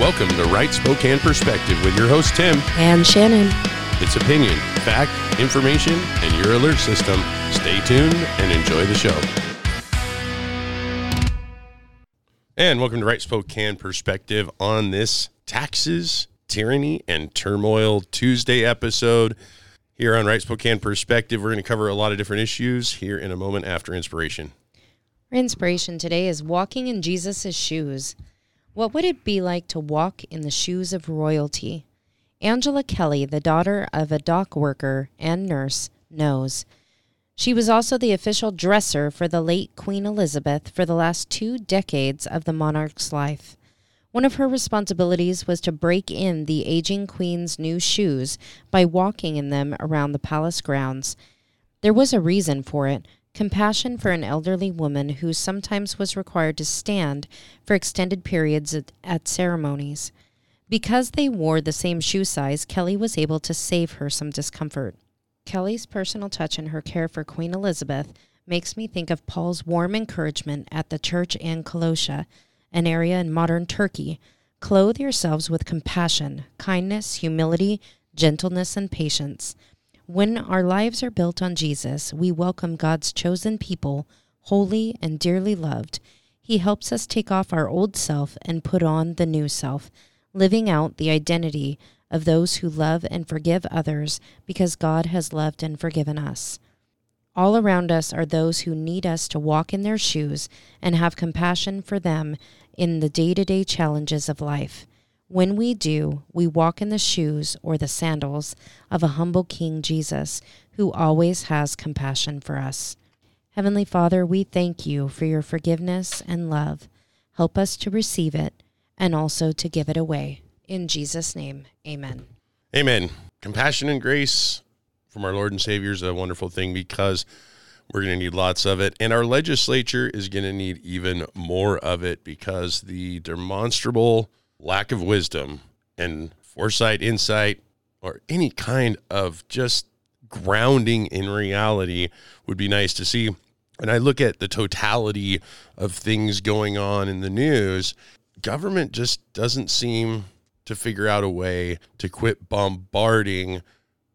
Welcome to Right Spokane Perspective with your host, Tim. And Shannon. It's opinion, fact, information, and your alert system. Stay tuned and enjoy the show. And welcome to Right Spokane Perspective on this taxes, tyranny, and turmoil Tuesday episode. Here on Right Spokane Perspective, we're going to cover a lot of different issues here in a moment after inspiration. Our inspiration today is walking in Jesus' shoes. What would it be like to walk in the shoes of royalty? Angela Kelly, the daughter of a dock worker and nurse, knows. She was also the official dresser for the late Queen Elizabeth for the last two decades of the monarch's life. One of her responsibilities was to break in the aging queen's new shoes by walking in them around the palace grounds. There was a reason for it compassion for an elderly woman who sometimes was required to stand for extended periods at, at ceremonies. Because they wore the same shoe size, Kelly was able to save her some discomfort. Kelly's personal touch and her care for Queen Elizabeth makes me think of Paul's warm encouragement at the church in Colossia, an area in modern Turkey. Clothe yourselves with compassion, kindness, humility, gentleness, and patience. When our lives are built on Jesus, we welcome God's chosen people, holy and dearly loved. He helps us take off our old self and put on the new self, living out the identity of those who love and forgive others because God has loved and forgiven us. All around us are those who need us to walk in their shoes and have compassion for them in the day to day challenges of life. When we do, we walk in the shoes or the sandals of a humble King Jesus who always has compassion for us. Heavenly Father, we thank you for your forgiveness and love. Help us to receive it and also to give it away. In Jesus' name, amen. Amen. Compassion and grace from our Lord and Savior is a wonderful thing because we're going to need lots of it. And our legislature is going to need even more of it because the demonstrable lack of wisdom and foresight, insight, or any kind of just grounding in reality would be nice to see. And I look at the totality of things going on in the news, government just doesn't seem to figure out a way to quit bombarding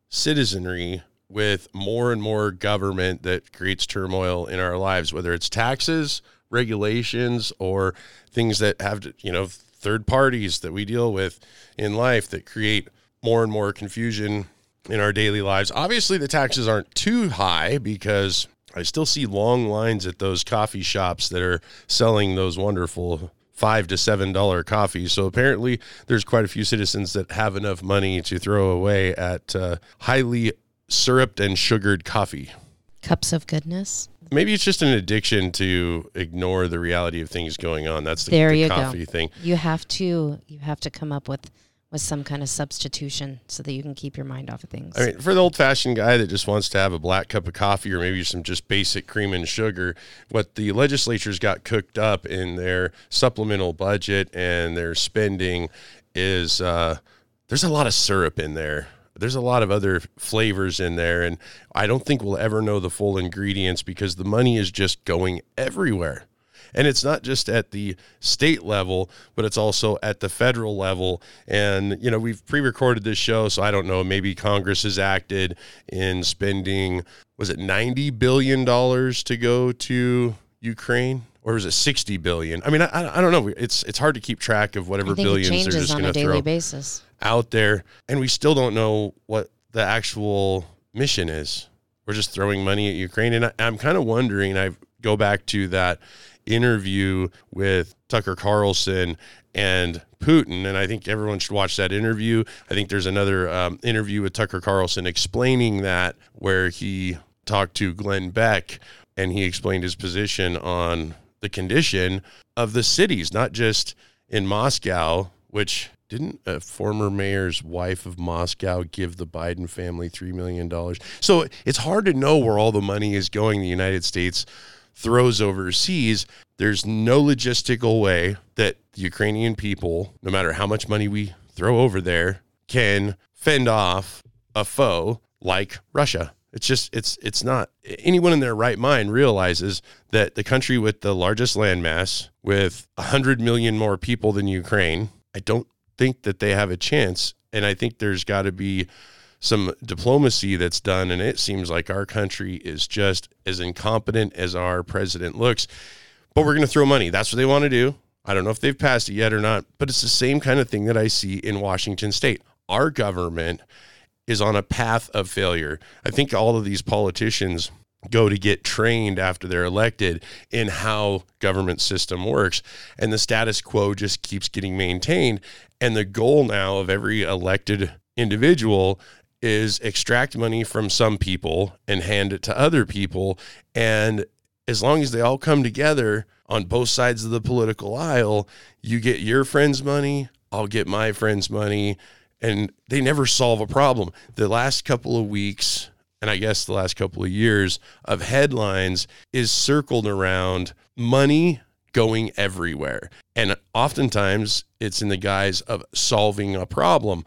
citizenry with more and more government that creates turmoil in our lives, whether it's taxes, regulations, or things that have to, you know, third parties that we deal with in life that create more and more confusion in our daily lives. Obviously, the taxes aren't too high because I still see long lines at those coffee shops that are selling those wonderful five to seven dollar coffee. So apparently, there's quite a few citizens that have enough money to throw away at uh, highly syruped and sugared coffee. Cups of goodness. Maybe it's just an addiction to ignore the reality of things going on. That's the, there the you coffee go. thing. You have to you have to come up with with some kind of substitution so that you can keep your mind off of things. I mean, for the old fashioned guy that just wants to have a black cup of coffee or maybe some just basic cream and sugar, what the legislature's got cooked up in their supplemental budget and their spending is uh, there's a lot of syrup in there. There's a lot of other flavors in there, and I don't think we'll ever know the full ingredients because the money is just going everywhere. And it's not just at the state level, but it's also at the federal level. And, you know, we've pre recorded this show, so I don't know, maybe Congress has acted in spending, was it $90 billion to go to Ukraine? Or was it sixty billion? I mean, I, I don't know. It's it's hard to keep track of whatever billions they're just on going a to daily throw basis. Out there, and we still don't know what the actual mission is. We're just throwing money at Ukraine, and I, I'm kind of wondering. I go back to that interview with Tucker Carlson and Putin, and I think everyone should watch that interview. I think there's another um, interview with Tucker Carlson explaining that, where he talked to Glenn Beck and he explained his position on the condition of the cities, not just in Moscow, which didn't a former mayor's wife of Moscow give the Biden family $3 million? So it's hard to know where all the money is going. The United States throws overseas. There's no logistical way that the Ukrainian people, no matter how much money we throw over there, can fend off a foe like Russia. It's just it's it's not anyone in their right mind realizes that the country with the largest landmass with 100 million more people than Ukraine, I don't think that they have a chance. And I think there's got to be some diplomacy that's done. And it seems like our country is just as incompetent as our president looks. But we're going to throw money. That's what they want to do. I don't know if they've passed it yet or not, but it's the same kind of thing that I see in Washington state. Our government is on a path of failure. I think all of these politicians go to get trained after they're elected in how government system works. And the status quo just keeps getting maintained. And the goal now of every elected individual is extract money from some people and hand it to other people. And as long as they all come together on both sides of the political aisle you get your friends money I'll get my friends money. And they never solve a problem. The last couple of weeks and I guess the last couple of years of headlines is circled around money going everywhere. And oftentimes it's in the guise of solving a problem.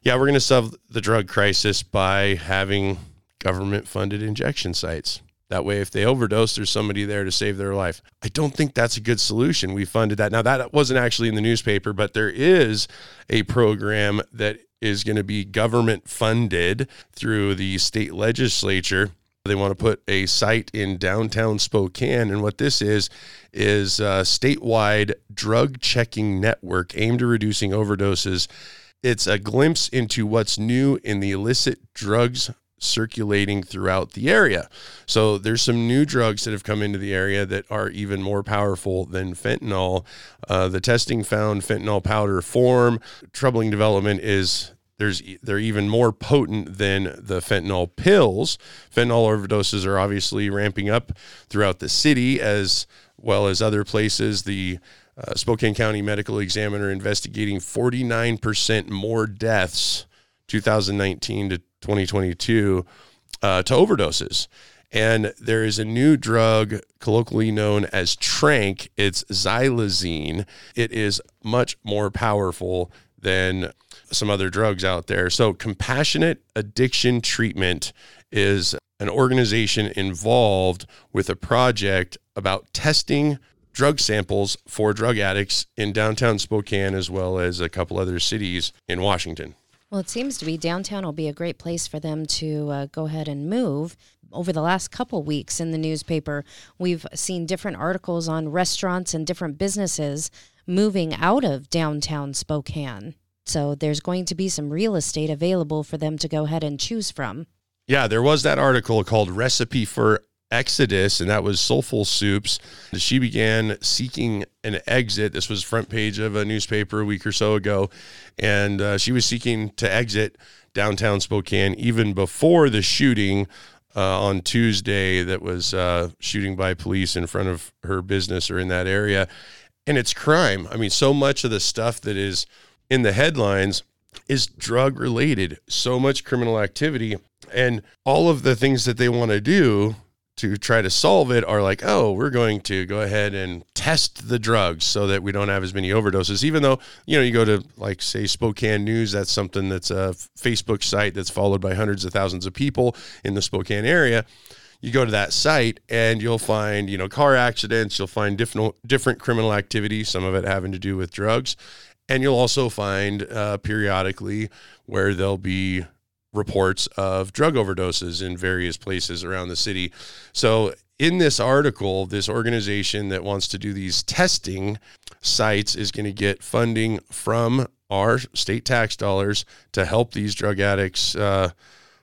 Yeah, we're going to solve the drug crisis by having government funded injection sites. That way, if they overdose, there's somebody there to save their life. I don't think that's a good solution. We funded that. Now, that wasn't actually in the newspaper, but there is a program that is going to be government funded through the state legislature. They want to put a site in downtown Spokane. And what this is, is a statewide drug checking network aimed at reducing overdoses. It's a glimpse into what's new in the illicit drugs circulating throughout the area. So there's some new drugs that have come into the area that are even more powerful than fentanyl. Uh, the testing found fentanyl powder form. Troubling development is there's they're even more potent than the fentanyl pills. Fentanyl overdoses are obviously ramping up throughout the city as well as other places. The uh, Spokane County Medical Examiner investigating 49% more deaths 2019 to 2022 uh, to overdoses. And there is a new drug colloquially known as Tranq. It's xylazine. It is much more powerful than some other drugs out there. So, Compassionate Addiction Treatment is an organization involved with a project about testing drug samples for drug addicts in downtown Spokane as well as a couple other cities in Washington. Well, it seems to be downtown will be a great place for them to uh, go ahead and move. Over the last couple weeks in the newspaper, we've seen different articles on restaurants and different businesses moving out of downtown Spokane. So there's going to be some real estate available for them to go ahead and choose from. Yeah, there was that article called Recipe for Exodus, and that was Soulful Soups. She began seeking an exit. This was front page of a newspaper a week or so ago, and uh, she was seeking to exit downtown Spokane even before the shooting uh, on Tuesday. That was uh, shooting by police in front of her business or in that area, and it's crime. I mean, so much of the stuff that is in the headlines is drug related. So much criminal activity, and all of the things that they want to do to try to solve it are like, oh, we're going to go ahead and test the drugs so that we don't have as many overdoses. Even though, you know, you go to like say Spokane News, that's something that's a Facebook site that's followed by hundreds of thousands of people in the Spokane area. You go to that site and you'll find, you know, car accidents, you'll find different different criminal activity, some of it having to do with drugs. And you'll also find uh, periodically where there'll be reports of drug overdoses in various places around the city. So, in this article, this organization that wants to do these testing sites is going to get funding from our state tax dollars to help these drug addicts uh,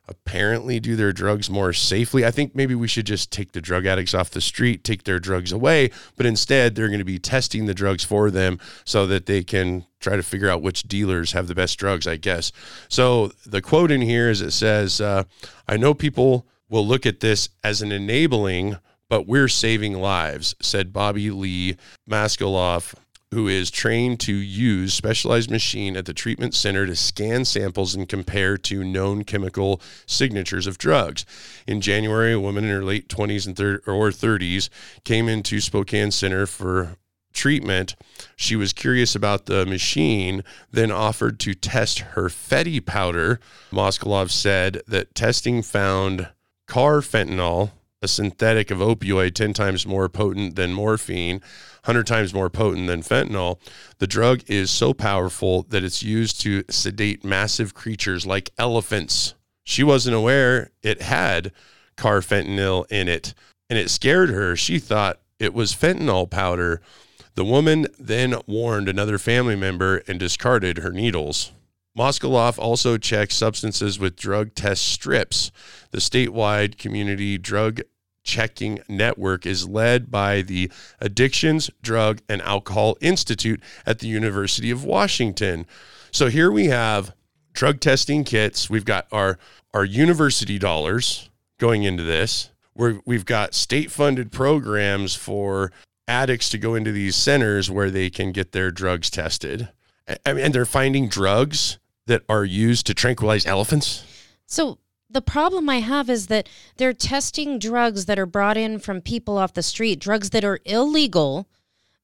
apparently do their drugs more safely. I think maybe we should just take the drug addicts off the street, take their drugs away, but instead they're going to be testing the drugs for them so that they can try to figure out which dealers have the best drugs, I guess. So the quote in here is it says, uh, I know people will look at this as an enabling, but we're saving lives, said Bobby Lee Maskaloff who is trained to use specialized machine at the treatment center to scan samples and compare to known chemical signatures of drugs. In January, a woman in her late 20s and thir- or 30s came into Spokane Center for treatment. She was curious about the machine, then offered to test her Fetty powder. Moskalov said that testing found carfentanil, a synthetic of opioid 10 times more potent than morphine, 100 times more potent than fentanyl. The drug is so powerful that it's used to sedate massive creatures like elephants. She wasn't aware it had carfentanil in it, and it scared her. She thought it was fentanyl powder. The woman then warned another family member and discarded her needles. Moskaloff also checks substances with drug test strips. The statewide community drug checking network is led by the Addictions, Drug, and Alcohol Institute at the University of Washington. So here we have drug testing kits. We've got our, our university dollars going into this. We're, we've got state funded programs for addicts to go into these centers where they can get their drugs tested. I mean, and they're finding drugs that are used to tranquilize elephants. So the problem I have is that they're testing drugs that are brought in from people off the street, drugs that are illegal,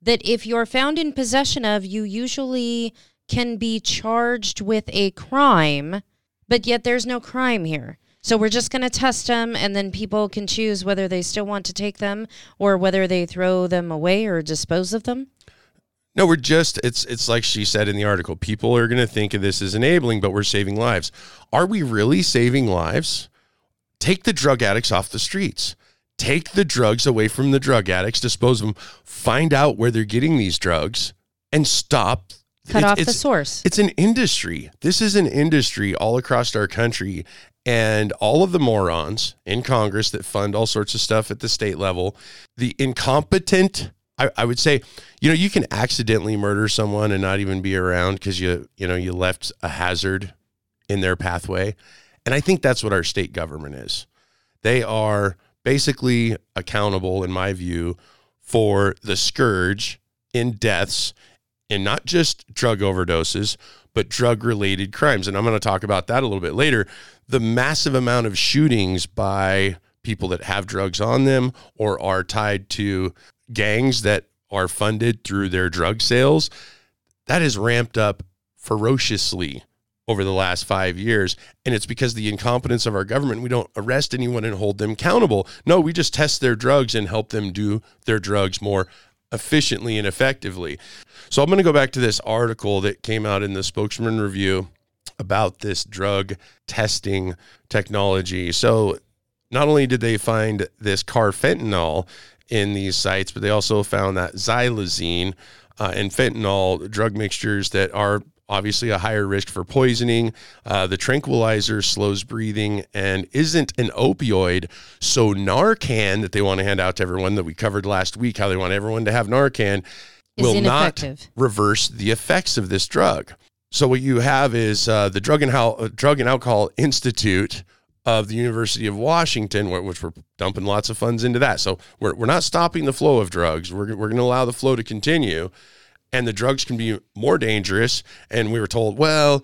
that if you're found in possession of, you usually can be charged with a crime, but yet there's no crime here. So we're just going to test them, and then people can choose whether they still want to take them or whether they throw them away or dispose of them. No, we're just it's it's like she said in the article. People are going to think of this as enabling, but we're saving lives. Are we really saving lives? Take the drug addicts off the streets. Take the drugs away from the drug addicts, dispose of them, find out where they're getting these drugs and stop cut off the source. It's an industry. This is an industry all across our country and all of the morons in Congress that fund all sorts of stuff at the state level, the incompetent I, I would say, you know, you can accidentally murder someone and not even be around because you, you know, you left a hazard in their pathway. And I think that's what our state government is. They are basically accountable, in my view, for the scourge in deaths in not just drug overdoses, but drug related crimes. And I'm going to talk about that a little bit later. The massive amount of shootings by people that have drugs on them or are tied to gangs that are funded through their drug sales, that has ramped up ferociously over the last five years. And it's because the incompetence of our government. We don't arrest anyone and hold them accountable. No, we just test their drugs and help them do their drugs more efficiently and effectively. So I'm going to go back to this article that came out in the Spokesman Review about this drug testing technology. So not only did they find this carfentanil in these sites, but they also found that xylazine uh, and fentanyl drug mixtures that are obviously a higher risk for poisoning. Uh, the tranquilizer slows breathing and isn't an opioid. So Narcan that they want to hand out to everyone that we covered last week, how they want everyone to have Narcan, will not reverse the effects of this drug. So what you have is uh, the Drug and, Hal- Drug and Alcohol Institute of the University of Washington, which we're dumping lots of funds into that. So we're, we're not stopping the flow of drugs. We're, we're going to allow the flow to continue. And the drugs can be more dangerous. And we were told, well,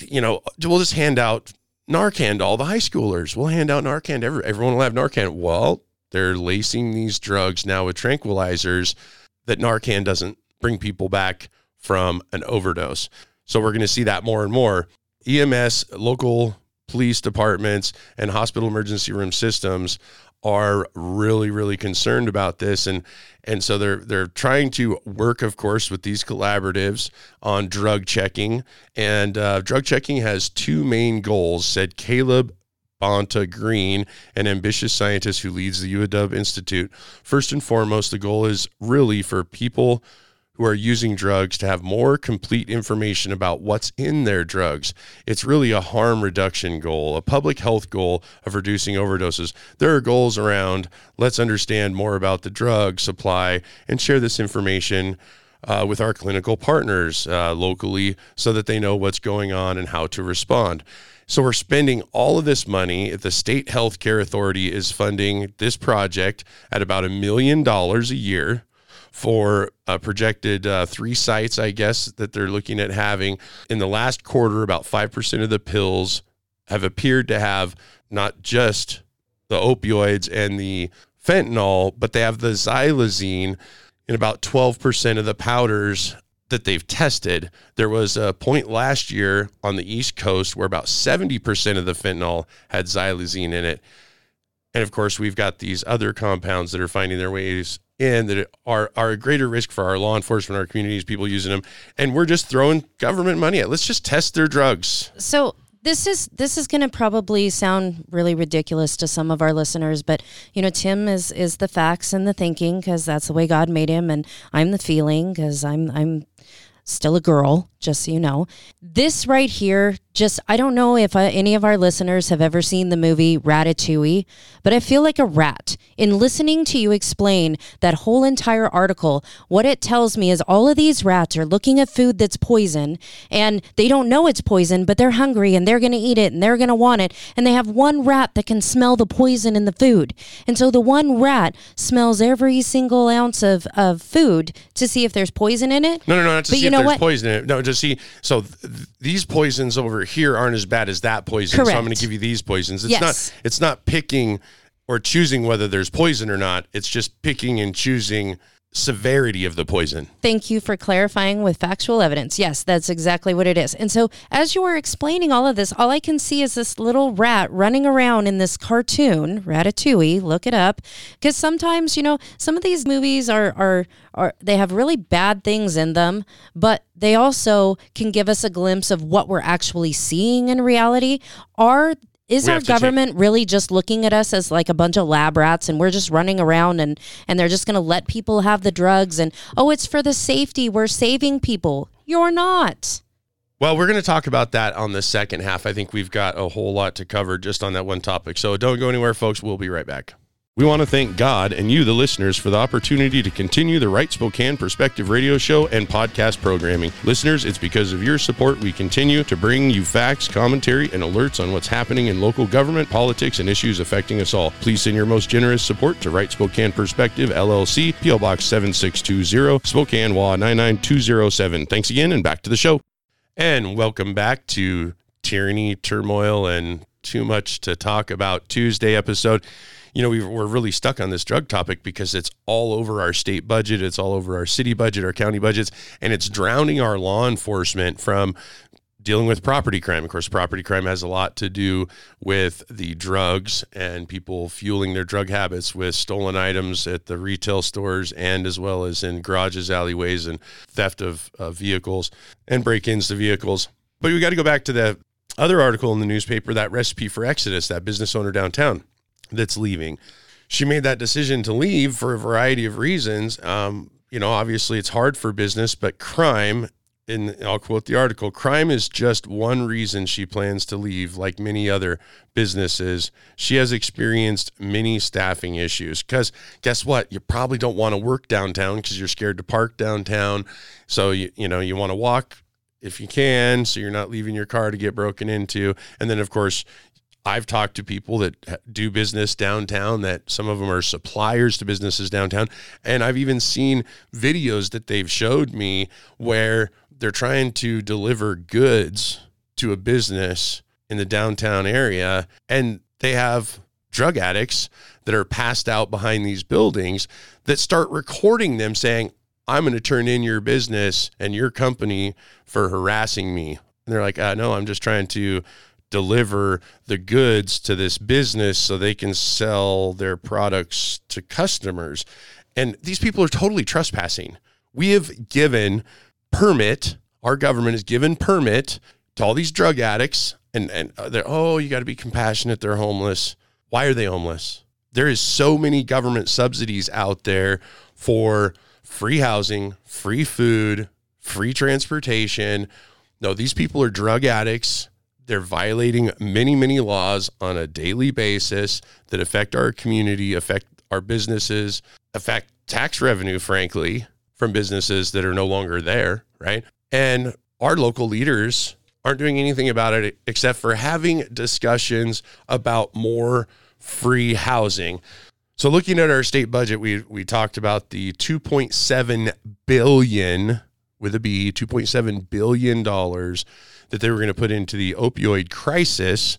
you know, we'll just hand out Narcan to all the high schoolers. We'll hand out Narcan to every, everyone will have Narcan. Well, they're lacing these drugs now with tranquilizers that Narcan doesn't bring people back from an overdose. So we're going to see that more and more. EMS, local police departments, and hospital emergency room systems are really really concerned about this and and so they're they're trying to work of course with these collaboratives on drug checking and uh, drug checking has two main goals said Caleb Banta-Green, an ambitious scientist who leads the UW Institute. First and foremost, the goal is really for people who are using drugs to have more complete information about what's in their drugs. It's really a harm reduction goal, a public health goal of reducing overdoses. There are goals around let's understand more about the drug supply and share this information. Uh, with our clinical partners uh, locally so that they know what's going on and how to respond. So we're spending all of this money. The state healthcare authority is funding this project at about a million dollars a year for a projected uh, three sites, I guess, that they're looking at having. In the last quarter, about 5% of the pills have appeared to have not just the opioids and the fentanyl, but they have the xylazine in about 12% of the powders that they've tested. There was a point last year on the East Coast where about 70% of the fentanyl had xylazine in it. And of course, we've got these other compounds that are finding their ways in that are are a greater risk for our law enforcement, our communities, people using them, and we're just throwing government money at. Let's just test their drugs. So this is this is going to probably sound really ridiculous to some of our listeners, but you know, Tim is is the facts and the thinking because that's the way God made him, and I'm the feeling because I'm I'm still a girl, just so you know. This right here, just I don't know if uh, any of our listeners have ever seen the movie Ratatouille, but I feel like a rat. In listening to you explain that whole entire article, what it tells me is all of these rats are looking at food that's poison and they don't know it's poison, but they're hungry and they're going to eat it and they're going to want it. And they have one rat that can smell the poison in the food. And so the one rat smells every single ounce of, of food to see if there's poison in it. No, no, no, not to But see you if know there's what? poison in it. No, just see. So th- these poisons over here aren't as bad as that poison. So I'm going to give you these poisons. It's Yes. not. It's not picking or choosing whether there's poison or not. It's just picking and choosing severity of the poison. Thank you for clarifying with factual evidence. Yes, that's exactly what it is. And so, as you were explaining all of this, all I can see is this little rat running around in this cartoon, Ratatouille. Look it up, because sometimes you know some of these movies are are are they have really bad things in them, but they also can give us a glimpse of what we're actually seeing in reality. Are is We our government really just looking at us as like a bunch of lab rats and we're just running around and and they're just going to let people have the drugs and oh it's for the safety we're saving people you're not Well, we're going to talk about that on the second half. I think we've got a whole lot to cover just on that one topic. So don't go anywhere, folks. We'll be right back. We want to thank God and you, the listeners, for the opportunity to continue the Right Spokane Perspective radio show and podcast programming. Listeners, it's because of your support we continue to bring you facts, commentary, and alerts on what's happening in local government, politics, and issues affecting us all. Please send your most generous support to Right Spokane Perspective LLC, PO Box 7620, Spokane, WA 99207. Thanks again, and back to the show. And welcome back to Tyranny, Turmoil, and Too Much to Talk About Tuesday episode. You know, we we're really stuck on this drug topic because it's all over our state budget, it's all over our city budget, our county budgets, and it's drowning our law enforcement from dealing with property crime. Of course, property crime has a lot to do with the drugs and people fueling their drug habits with stolen items at the retail stores and as well as in garages, alleyways, and theft of uh, vehicles and break ins to vehicles. But we got to go back to the other article in the newspaper that recipe for Exodus, that business owner downtown that's leaving. She made that decision to leave for a variety of reasons. Um, you know, obviously it's hard for business, but crime and I'll quote the article crime is just one reason she plans to leave, like many other businesses. She has experienced many staffing issues because guess what? You probably don't want to work downtown because you're scared to park downtown. So, you, you know, you want to walk if you can, so you're not leaving your car to get broken into. And then, of course, I've talked to people that do business downtown that some of them are suppliers to businesses downtown. And I've even seen videos that they've showed me where they're trying to deliver goods to a business in the downtown area and they have drug addicts that are passed out behind these buildings that start recording them saying, I'm going to turn in your business and your company for harassing me. And they're like, uh, no, I'm just trying to deliver the goods to this business so they can sell their products to customers. And these people are totally trespassing. We have given permit, our government has given permit to all these drug addicts and and uh, they're oh, you got to be compassionate, they're homeless. Why are they homeless? There is so many government subsidies out there for free housing, free food, free transportation. No, these people are drug addicts. They're violating many, many laws on a daily basis that affect our community, affect our businesses, affect tax revenue, frankly, from businesses that are no longer there, right? And our local leaders aren't doing anything about it except for having discussions about more free housing. So looking at our state budget, we we talked about the 2.7 billion with a B, 2.7 billion dollars that they were going to put into the opioid crisis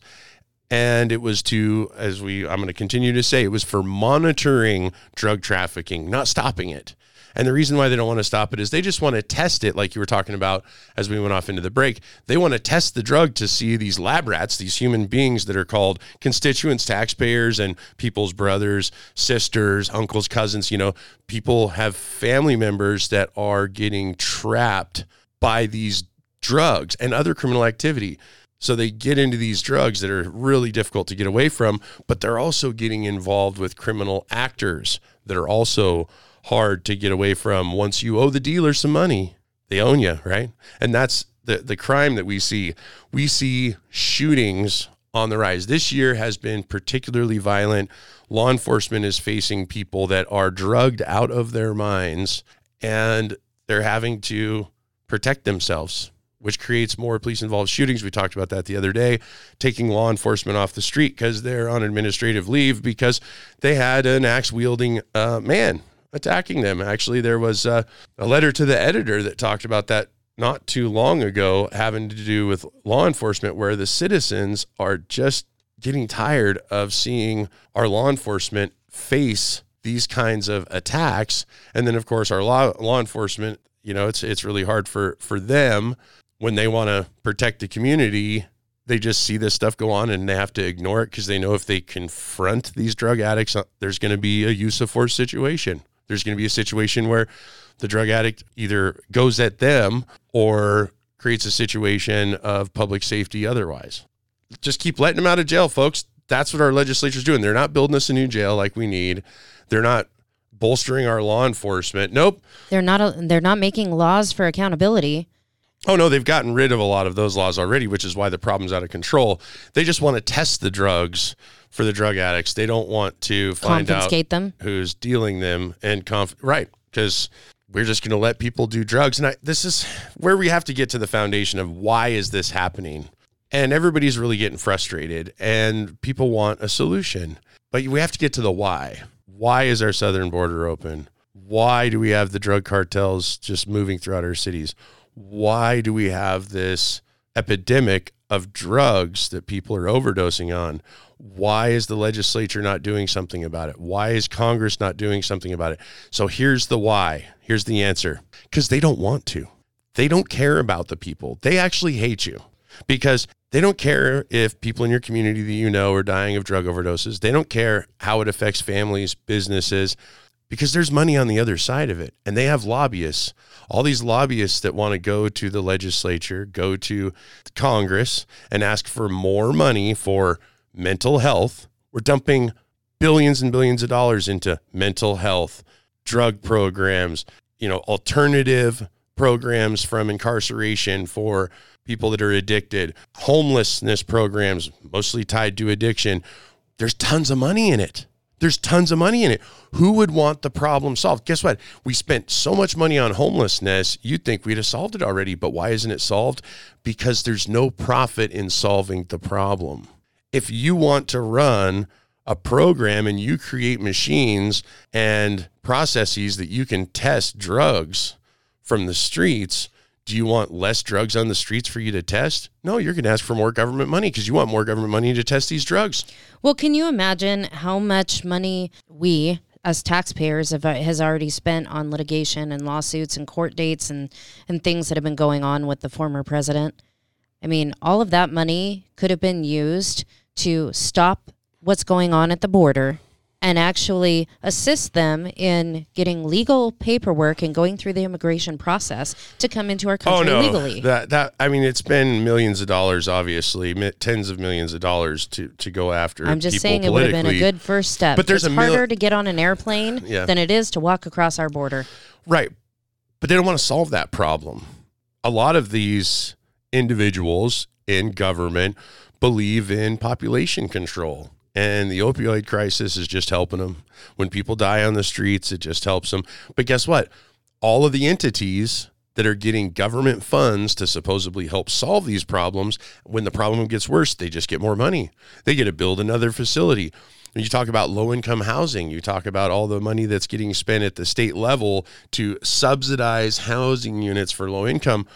and it was to as we I'm going to continue to say it was for monitoring drug trafficking, not stopping it. And the reason why they don't want to stop it is they just want to test it, like you were talking about as we went off into the break. They want to test the drug to see these lab rats, these human beings that are called constituents, taxpayers, and people's brothers, sisters, uncles, cousins. You know, people have family members that are getting trapped by these drugs and other criminal activity. So they get into these drugs that are really difficult to get away from, but they're also getting involved with criminal actors that are also hard to get away from. Once you owe the dealer some money, they own you, right? And that's the the crime that we see. We see shootings on the rise. This year has been particularly violent. Law enforcement is facing people that are drugged out of their minds and they're having to protect themselves which creates more police involved shootings. We talked about that the other day, taking law enforcement off the street because they're on administrative leave because they had an axe wielding uh, man attacking them. Actually, there was uh, a letter to the editor that talked about that not too long ago, having to do with law enforcement, where the citizens are just getting tired of seeing our law enforcement face these kinds of attacks. And then, of course, our law, law enforcement, you know, it's it's really hard for for them when they want to protect the community, they just see this stuff go on and they have to ignore it because they know if they confront these drug addicts, uh, there's going to be a use of force situation. There's going to be a situation where the drug addict either goes at them or creates a situation of public safety otherwise. Just keep letting them out of jail, folks. That's what our legislature's doing. They're not building us a new jail like we need. They're not bolstering our law enforcement. Nope. They're not a, they're not making laws for accountability. Oh no, they've gotten rid of a lot of those laws already, which is why the problem's out of control. They just want to test the drugs for the drug addicts. They don't want to find Confiscate out them. who's dealing them and conf- right because we're just going to let people do drugs. And I, this is where we have to get to the foundation of why is this happening. And everybody's really getting frustrated, and people want a solution, but we have to get to the why. Why is our southern border open? Why do we have the drug cartels just moving throughout our cities? Why do we have this epidemic of drugs that people are overdosing on? Why is the legislature not doing something about it? Why is Congress not doing something about it? So here's the why. Here's the answer because they don't want to. They don't care about the people. They actually hate you because they don't care if people in your community that you know are dying of drug overdoses. They don't care how it affects families, businesses, because there's money on the other side of it. And they have lobbyists all these lobbyists that want to go to the legislature, go to Congress and ask for more money for mental health. We're dumping billions and billions of dollars into mental health, drug programs, you know, alternative programs from incarceration for people that are addicted, homelessness programs mostly tied to addiction. There's tons of money in it. There's tons of money in it. Who would want the problem solved? Guess what? We spent so much money on homelessness, you'd think we'd have solved it already. But why isn't it solved? Because there's no profit in solving the problem. If you want to run a program and you create machines and processes that you can test drugs from the streets, do you want less drugs on the streets for you to test? No, you're going to ask for more government money because you want more government money to test these drugs. Well, can you imagine how much money we as taxpayers have uh, has already spent on litigation and lawsuits and court dates and and things that have been going on with the former president? I mean, all of that money could have been used to stop what's going on at the border and actually assist them in getting legal paperwork and going through the immigration process to come into our country oh, no. legally. That that I mean, it's been millions of dollars, obviously, tens of millions of dollars to to go after. I'm just saying it would have been a good first step. But there's it's a harder mil- to get on an airplane Yeah. than it is to walk across our border. Right. But they don't want to solve that problem. A lot of these individuals in government believe in population control. And the opioid crisis is just helping them. When people die on the streets, it just helps them. But guess what? All of the entities that are getting government funds to supposedly help solve these problems, when the problem gets worse, they just get more money. They get to build another facility. When you talk about low income housing, you talk about all the money that's getting spent at the state level to subsidize housing units for low income.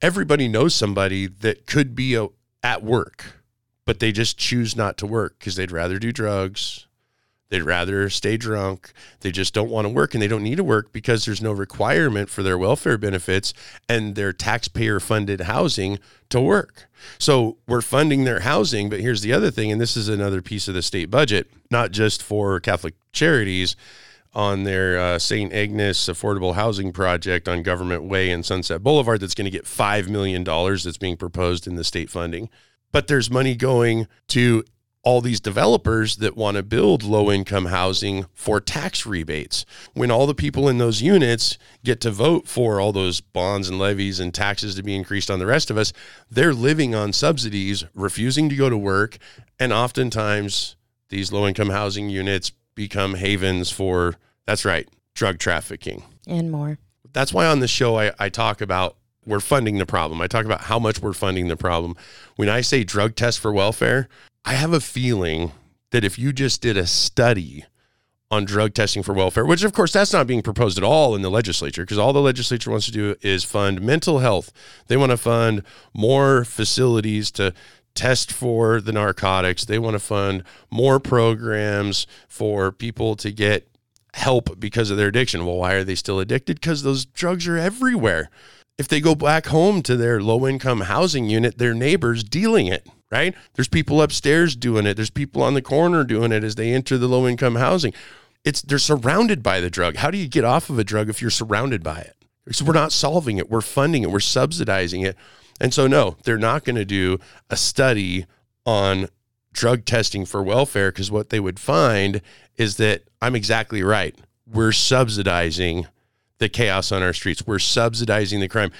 Everybody knows somebody that could be a, at work, but they just choose not to work because they'd rather do drugs, They'd rather stay drunk. They just don't want to work and they don't need to work because there's no requirement for their welfare benefits and their taxpayer funded housing to work. So we're funding their housing. But here's the other thing, and this is another piece of the state budget, not just for Catholic charities on their uh, St. Agnes affordable housing project on Government Way and Sunset Boulevard that's going to get $5 million that's being proposed in the state funding. But there's money going to all these developers that want to build low income housing for tax rebates. When all the people in those units get to vote for all those bonds and levies and taxes to be increased on the rest of us, they're living on subsidies, refusing to go to work. And oftentimes, these low income housing units become havens for, that's right, drug trafficking and more. That's why on the show I, I talk about we're funding the problem. I talk about how much we're funding the problem. When I say drug test for welfare, I have a feeling that if you just did a study on drug testing for welfare, which of course that's not being proposed at all in the legislature because all the legislature wants to do is fund mental health. They want to fund more facilities to test for the narcotics. They want to fund more programs for people to get help because of their addiction. Well, why are they still addicted? Because those drugs are everywhere. If they go back home to their low income housing unit, their neighbors dealing it right? There's people upstairs doing it. There's people on the corner doing it as they enter the low income housing. It's they're surrounded by the drug. How do you get off of a drug if you're surrounded by it? So we're not solving it. We're funding it. We're subsidizing it. And so no, they're not going to do a study on drug testing for welfare because what they would find is that I'm exactly right. We're subsidizing the chaos on our streets. We're subsidizing the crime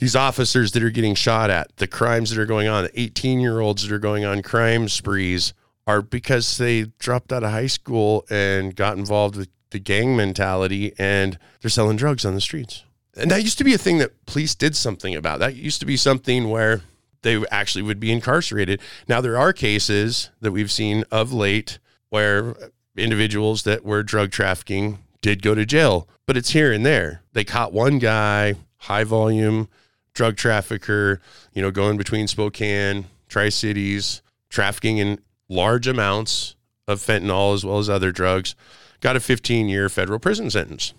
these officers that are getting shot at, the crimes that are going on, the 18 year olds that are going on crime sprees are because they dropped out of high school and got involved with the gang mentality and they're selling drugs on the streets. And that used to be a thing that police did something about. That used to be something where they actually would be incarcerated. Now, there are cases that we've seen of late where individuals that were drug trafficking did go to jail, but it's here and there. They caught one guy, high volume drug trafficker, you know, going between Spokane, Tri Cities, trafficking in large amounts of fentanyl as well as other drugs, got a 15 year federal prison sentence.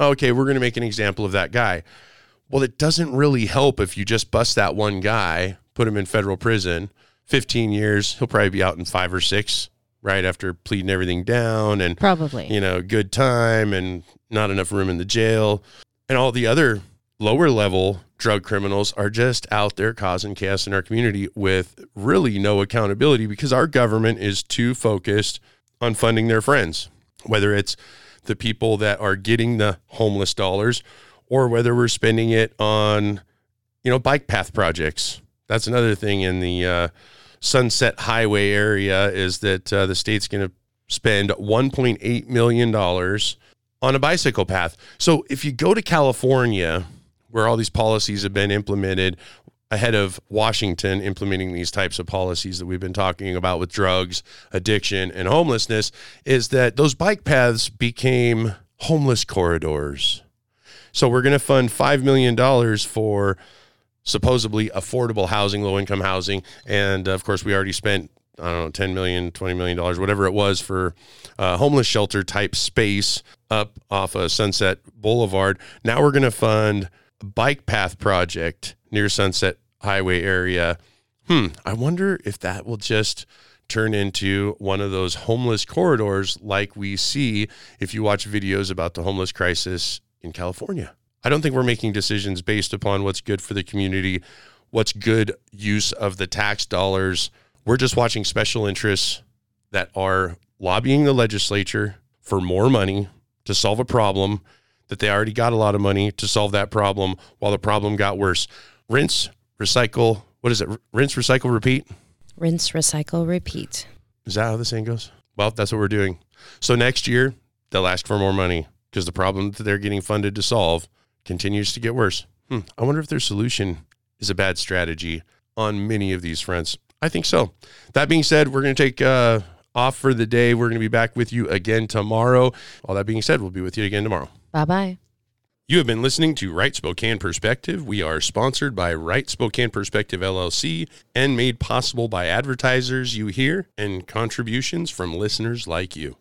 Okay, we're going to make an example of that guy. Well, it doesn't really help if you just bust that one guy, put him in federal prison, 15 years, he'll probably be out in five or six right after pleading everything down and probably, you know, good time and not enough room in the jail and all the other lower level drug criminals are just out there causing chaos in our community with really no accountability because our government is too focused on funding their friends, whether it's the people that are getting the homeless dollars or whether we're spending it on, you know, bike path projects. That's another thing in the uh, Sunset Highway area is that uh, the state's going to spend $1.8 million on a bicycle path. So if you go to California, where all these policies have been implemented ahead of Washington implementing these types of policies that we've been talking about with drugs, addiction, and homelessness is that those bike paths became homeless corridors. So we're going to fund $5 million for supposedly affordable housing, low income housing. And of course, we already spent, I don't know, 10 million, 20 million dollars, whatever it was for uh, homeless shelter type space up off of Sunset Boulevard. Now we're going to fund a bike path project near Sunset Highway area. Hmm, I wonder if that will just turn into one of those homeless corridors like we see if you watch videos about the homeless crisis in California. I don't think we're making decisions based upon what's good for the community, what's good use of the tax dollars. We're just watching special interests that are lobbying the legislature for more money to solve a problem that they already got a lot of money to solve that problem while the problem got worse. Rinse, recycle. What is it? Rinse, recycle, repeat. Rinse, recycle, repeat. Is that how the saying goes? Well, that's what we're doing. So next year, they'll ask for more money because the problem that they're getting funded to solve continues to get worse. Hmm. I wonder if their solution is a bad strategy on many of these fronts. I think so. That being said, we're going to take uh, off for the day. We're going to be back with you again tomorrow. All that being said, we'll be with you again tomorrow. Bye bye. You have been listening to Right Spokane Perspective. We are sponsored by Right Spokane Perspective LLC and made possible by advertisers you hear and contributions from listeners like you.